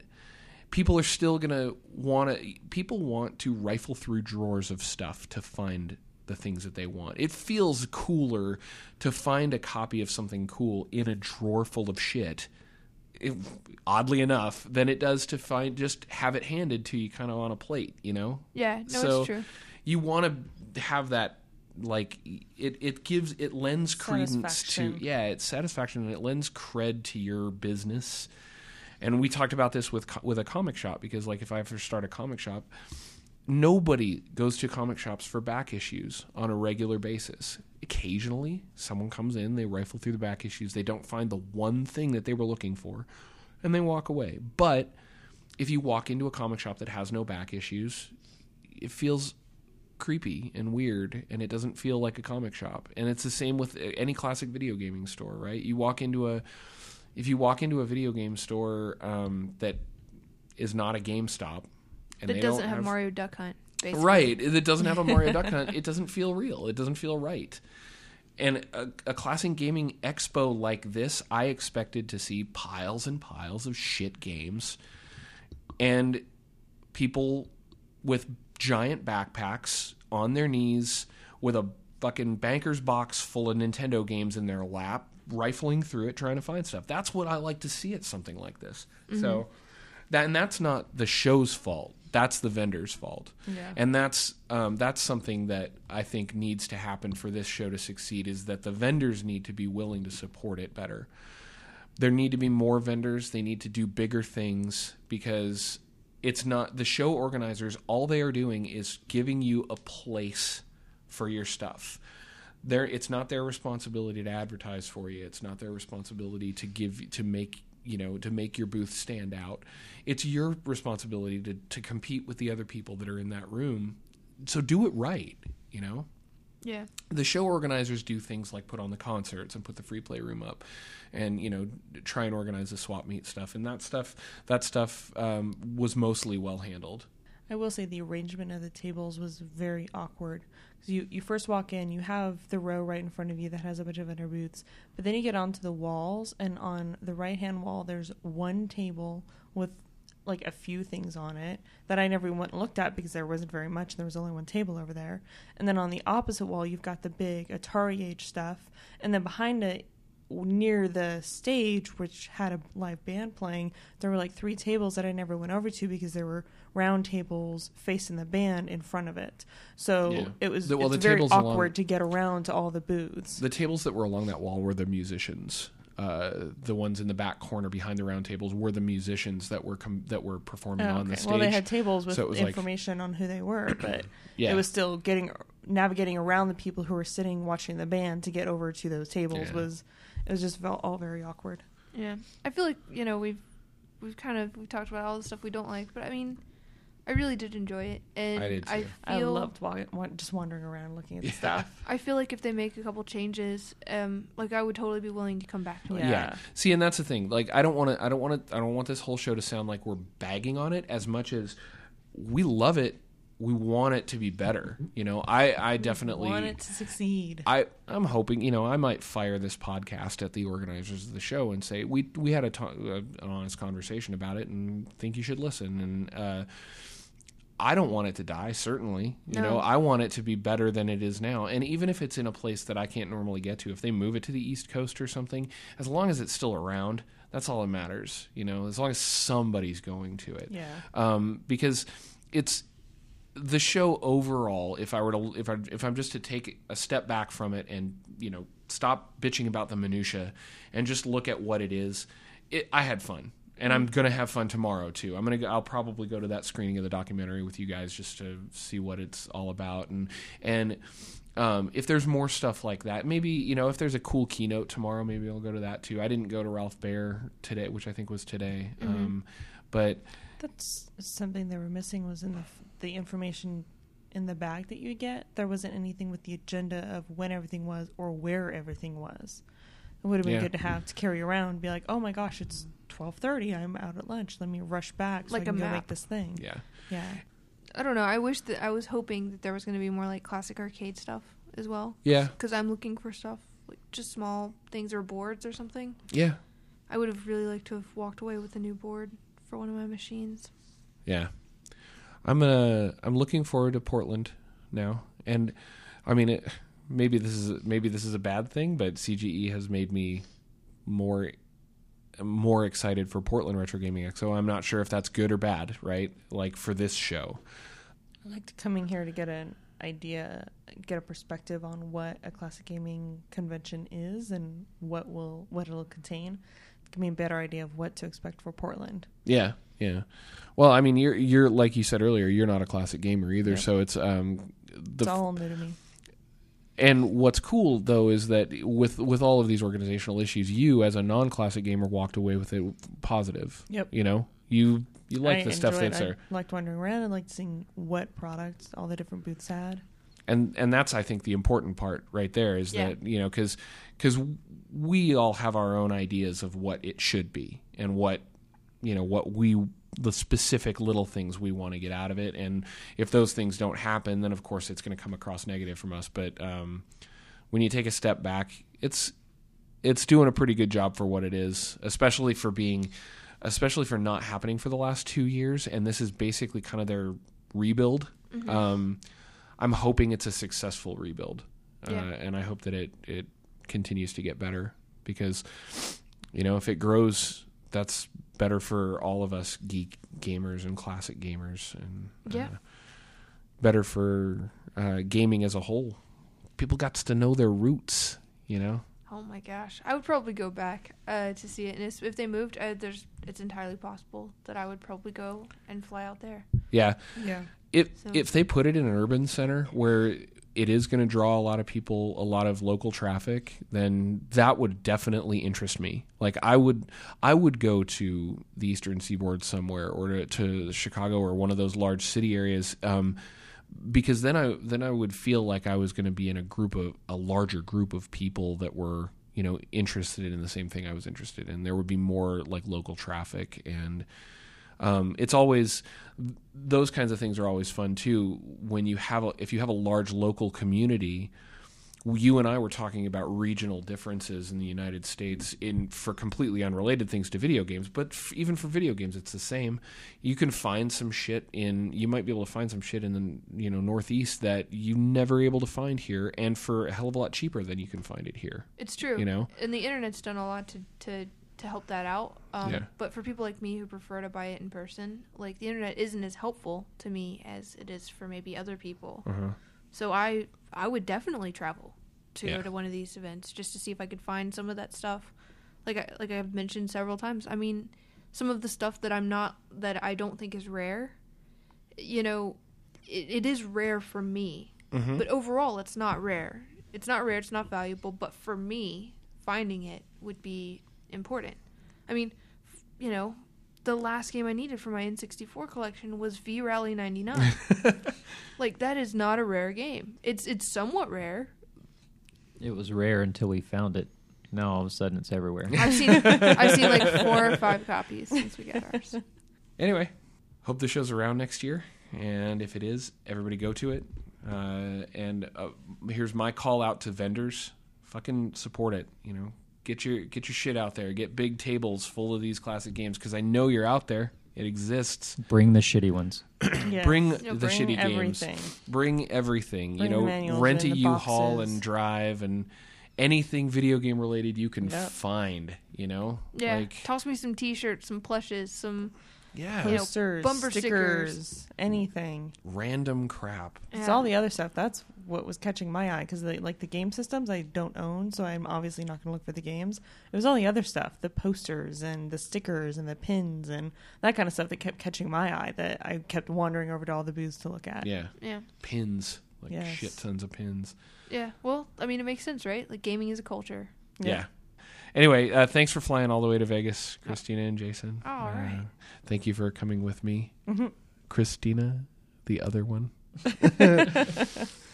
people are still going to want to people want to rifle through drawers of stuff to find the things that they want. It feels cooler to find a copy of something cool in a drawer full of shit. It, oddly enough, than it does to find just have it handed to you kind of on a plate, you know? Yeah, no, so it's true. You want to have that like it it gives it lends credence to yeah it's satisfaction and it lends cred to your business. And we talked about this with with a comic shop because like if i ever start a comic shop nobody goes to comic shops for back issues on a regular basis. Occasionally someone comes in they rifle through the back issues they don't find the one thing that they were looking for and they walk away. But if you walk into a comic shop that has no back issues it feels creepy and weird and it doesn't feel like a comic shop. And it's the same with any classic video gaming store right? You walk into a if you walk into a video game store um, that is not a GameStop and That they doesn't don't have, Mario Duck Hunt. Basically. right. It doesn't have a Mario Duck Hunt. It doesn't feel real. It doesn't feel right. And a, a classic gaming expo like this I expected to see piles and piles of shit games and people with giant backpacks on their knees with a fucking banker's box full of Nintendo games in their lap, rifling through it trying to find stuff. That's what I like to see at something like this. So that and that's not the show's fault. That's the vendor's fault. Yeah. And that's um, that's something that I think needs to happen for this show to succeed is that the vendors need to be willing to support it better there need to be more vendors. They need to do bigger things because it's not the show organizers. All they are doing is giving you a place for your stuff. There, it's not their responsibility to advertise for you. It's not their responsibility to give to make you know to make your booth stand out. It's your responsibility to to compete with the other people that are in that room. So do it right. You know Yeah. the show organizers do things like put on the concerts and put the free play room up and you know try and organize the swap meet stuff and that stuff that stuff um, was mostly well handled I will say the arrangement of the tables was very awkward. 'Cause you you first walk in, you have the row right in front of you that has a bunch of vendor booths, but then you get onto the walls, and on the right hand wall, there's one table with like a few things on it that I never went and looked at because there wasn't very much. There was only one table over there, and then on the opposite wall, you've got the big Atari Age stuff, and then behind it near the stage, which had a live band playing, there were like three tables that I never went over to because there were round tables facing the band in front of it. So Yeah. it was The- well, it's very awkward along- to get around to all the booths. the tables that were along that wall were the musicians uh, the ones in the back corner behind the round tables were the musicians that were com- that were performing Oh, on the okay. stage Well, they had tables with So it was like- information on who they were, but Yeah. it was still getting navigating around the people who were sitting watching the band to get over to those tables Yeah. was it was just felt all very awkward. Yeah, I feel like you know we've we've kind of we've talked about all the stuff we don't like, but I mean, I really did enjoy it, and I did I too. I feel loved wa- wa- just wandering around looking at the Yeah. stuff. I feel like if they make a couple changes, um, like I would totally be willing to come back to it. Yeah. yeah. See, and that's the thing. Like, I don't want to. I don't want to. I don't want this whole show to sound like we're bagging on it as much as we love it. We want it to be better. You know, I I definitely want it to succeed. I I'm hoping you know I might fire this podcast at the organizers of the show and say we we had a to- uh, an honest conversation about it and think you should listen and uh, I don't want it to die certainly you No. know I want it to be better than it is now and even if it's in a place that I can't normally get to if they move it to the east coast or something as long as it's still around that's all that matters you know as long as somebody's going to it Yeah. um, because it's the show overall if i were to if i if i'm just to take a step back from it and you know stop bitching about the minutia and just look at what it is it, i had fun and I'm gonna have fun tomorrow too. I'm gonna go, I'll probably go to that screening of the documentary with you guys just to see what it's all about and and um, if there's more stuff like that, maybe you know if there's a cool keynote tomorrow, maybe I'll go to that too. I didn't go to Ralph Baer today, which I think was today, um, but That's something they were missing was in the the information in the bag that you get. There wasn't anything with the agenda of when everything was or where everything was. It would have been Yeah. good to have to carry around, be like, "Oh my gosh, it's twelve thirty. I'm out at lunch. Let me rush back so Like I a can go map. make this thing." yeah, Yeah. I don't know. I wish that I was hoping that there was going to be more like classic arcade stuff as well. yeah, Because I'm looking for stuff like just small things or boards or something. yeah, I would have really liked to have walked away with a new board for one of my machines. yeah. I'm uh I'm looking forward to Portland now, and I mean it, maybe this is maybe this is a bad thing, but CGE has made me more more excited for Portland Retro Gaming Expo. I'm not sure if that's good or bad, right? Like for this show. I liked coming here to get an idea, get a perspective on what a classic gaming convention is and what will what it'll contain. Give me a better idea of what to expect for Portland. Yeah, yeah. Well, I mean, you're you're like you said earlier, you're not a classic gamer either, Yep. so it's um the It's all new to me. And what's cool though is that with with all of these organizational issues, you as a non-classic gamer walked away with it positive. Yep. You know, you you like the stuff that's there, I liked wandering around. I liked seeing what products all the different booths had. and and that's I think the important part right there is Yeah. that you know because because we all have our own ideas of what it should be and what you know what we the specific little things we want to get out of it and if those things don't happen then of course it's going to come across negative from us but um, when you take a step back it's it's doing a pretty good job for what it is especially for being especially for not happening for the last two years and this is basically kind of their rebuild. Um, i'm hoping it's a successful rebuild uh, and i hope that it it continues to get better because you know if it grows that's better for all of us geek gamers and classic gamers and Yeah. uh, better for uh, gaming as a whole people got to know their roots you know Oh my gosh, I would probably go back uh, to see it, and if they moved, uh, there's it's entirely possible that I would probably go and fly out there. yeah Yeah. if So- if they put it in an urban center where it is going to draw a lot of people, a lot of local traffic, then that would definitely interest me. Like I would, I would go to the Eastern Seaboard somewhere, or to, to Chicago, or one of those large city areas, um, because then I then I would feel like I was going to be in a group of a larger group of people that were you know interested in the same thing I was interested in. There would be more like local traffic and um, it's always those kinds of things are always fun too when you have a, if you have a large local community you and I were talking about regional differences in the United States in for completely unrelated things to video games, but f- even for video games, it's the same. You can find some shit in. You might be able to find some shit in the you know Northeast that you never able to find here, and for a hell of a lot cheaper than you can find it here. It's true, You know? and the internet's done a lot to to to help that out. Um, Yeah. But for people like me who prefer to buy it in person, like the internet isn't as helpful to me as it is for maybe other people. Uh-huh. So I I would definitely travel to Yeah. go to one of these events just to see if I could find some of that stuff. Like I like I've mentioned several times. I mean, some of the stuff that I'm not that I don't think is rare. You know, it, it is rare for me, Mm-hmm. but overall, it's not rare. It's not rare. It's not valuable. But for me, finding it would be important. I mean, you know, the last game I needed for my N64 collection was V Rally 99. like that is not a rare game. It's it's somewhat rare. It was rare until we found it. Now all of a sudden it's everywhere. I've seen I've seen like four or five copies since we got ours. Anyway, hope the show's around next year, and if it is, everybody go to it. Uh, and uh, here's my call out to vendors: fucking support it. You know, get your get your shit out there. Get big tables full of these classic games because I know you're out there. It exists. Bring the shitty ones. Yes. Bring know, the bring shitty everything. games. Bring everything. Bring you know, rent a and the U-Haul and drive and anything video game related you can Yep. find. You know, Yeah, like toss me some T-shirts, some plushes, some yeah, You know, Posters, bumper stickers, stickers. anything. random crap. It's all the other stuff. That's what was catching my eye because like the game systems I don't own, so I'm obviously not going to look for the games. It was all the other stuff, the posters and the stickers and the pins and that kind of stuff that kept catching my eye. That I kept wandering over to all the booths to look at. Yeah, Yeah. pins like Yes. shit tons of pins. Yeah. Well, I mean, it makes sense, right? Like gaming is a culture. Yeah. Anyway, uh, thanks for flying all the way to Vegas, Christina and Jason. All Uh, right. Thank you for coming with me, Mhm. Christina, the other one.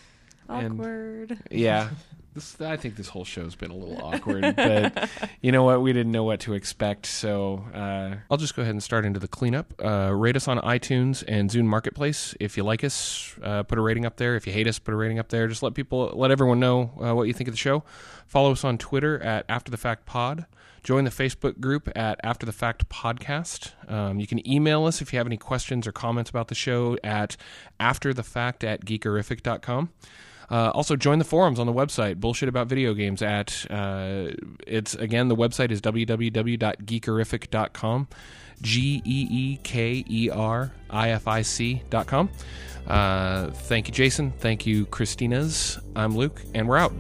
And- Awkward. Yeah. This, I think this whole show's been a little awkward, but you know what? We didn't know what to expect, so uh, I'll just go ahead and start into the cleanup. Uh, rate us on iTunes and Zune Marketplace if you like us. Uh, put a rating up there. If you hate us, put a rating up there. Just let people, let everyone know uh, what you think of the show. Follow us on Twitter at After the Fact Pod. Join the Facebook group at After the Fact Podcast. Um, you can email us if you have any questions or comments about the show at afterthefact at geekerific.com. Uh, also, join the forums on the website, bullshit about video games. At uh, it's again the website is www.geekerific.com, g e e k e r i f i c dot com. Uh, thank you, Jason. Thank you, Christina's. I'm Luke, and we're out.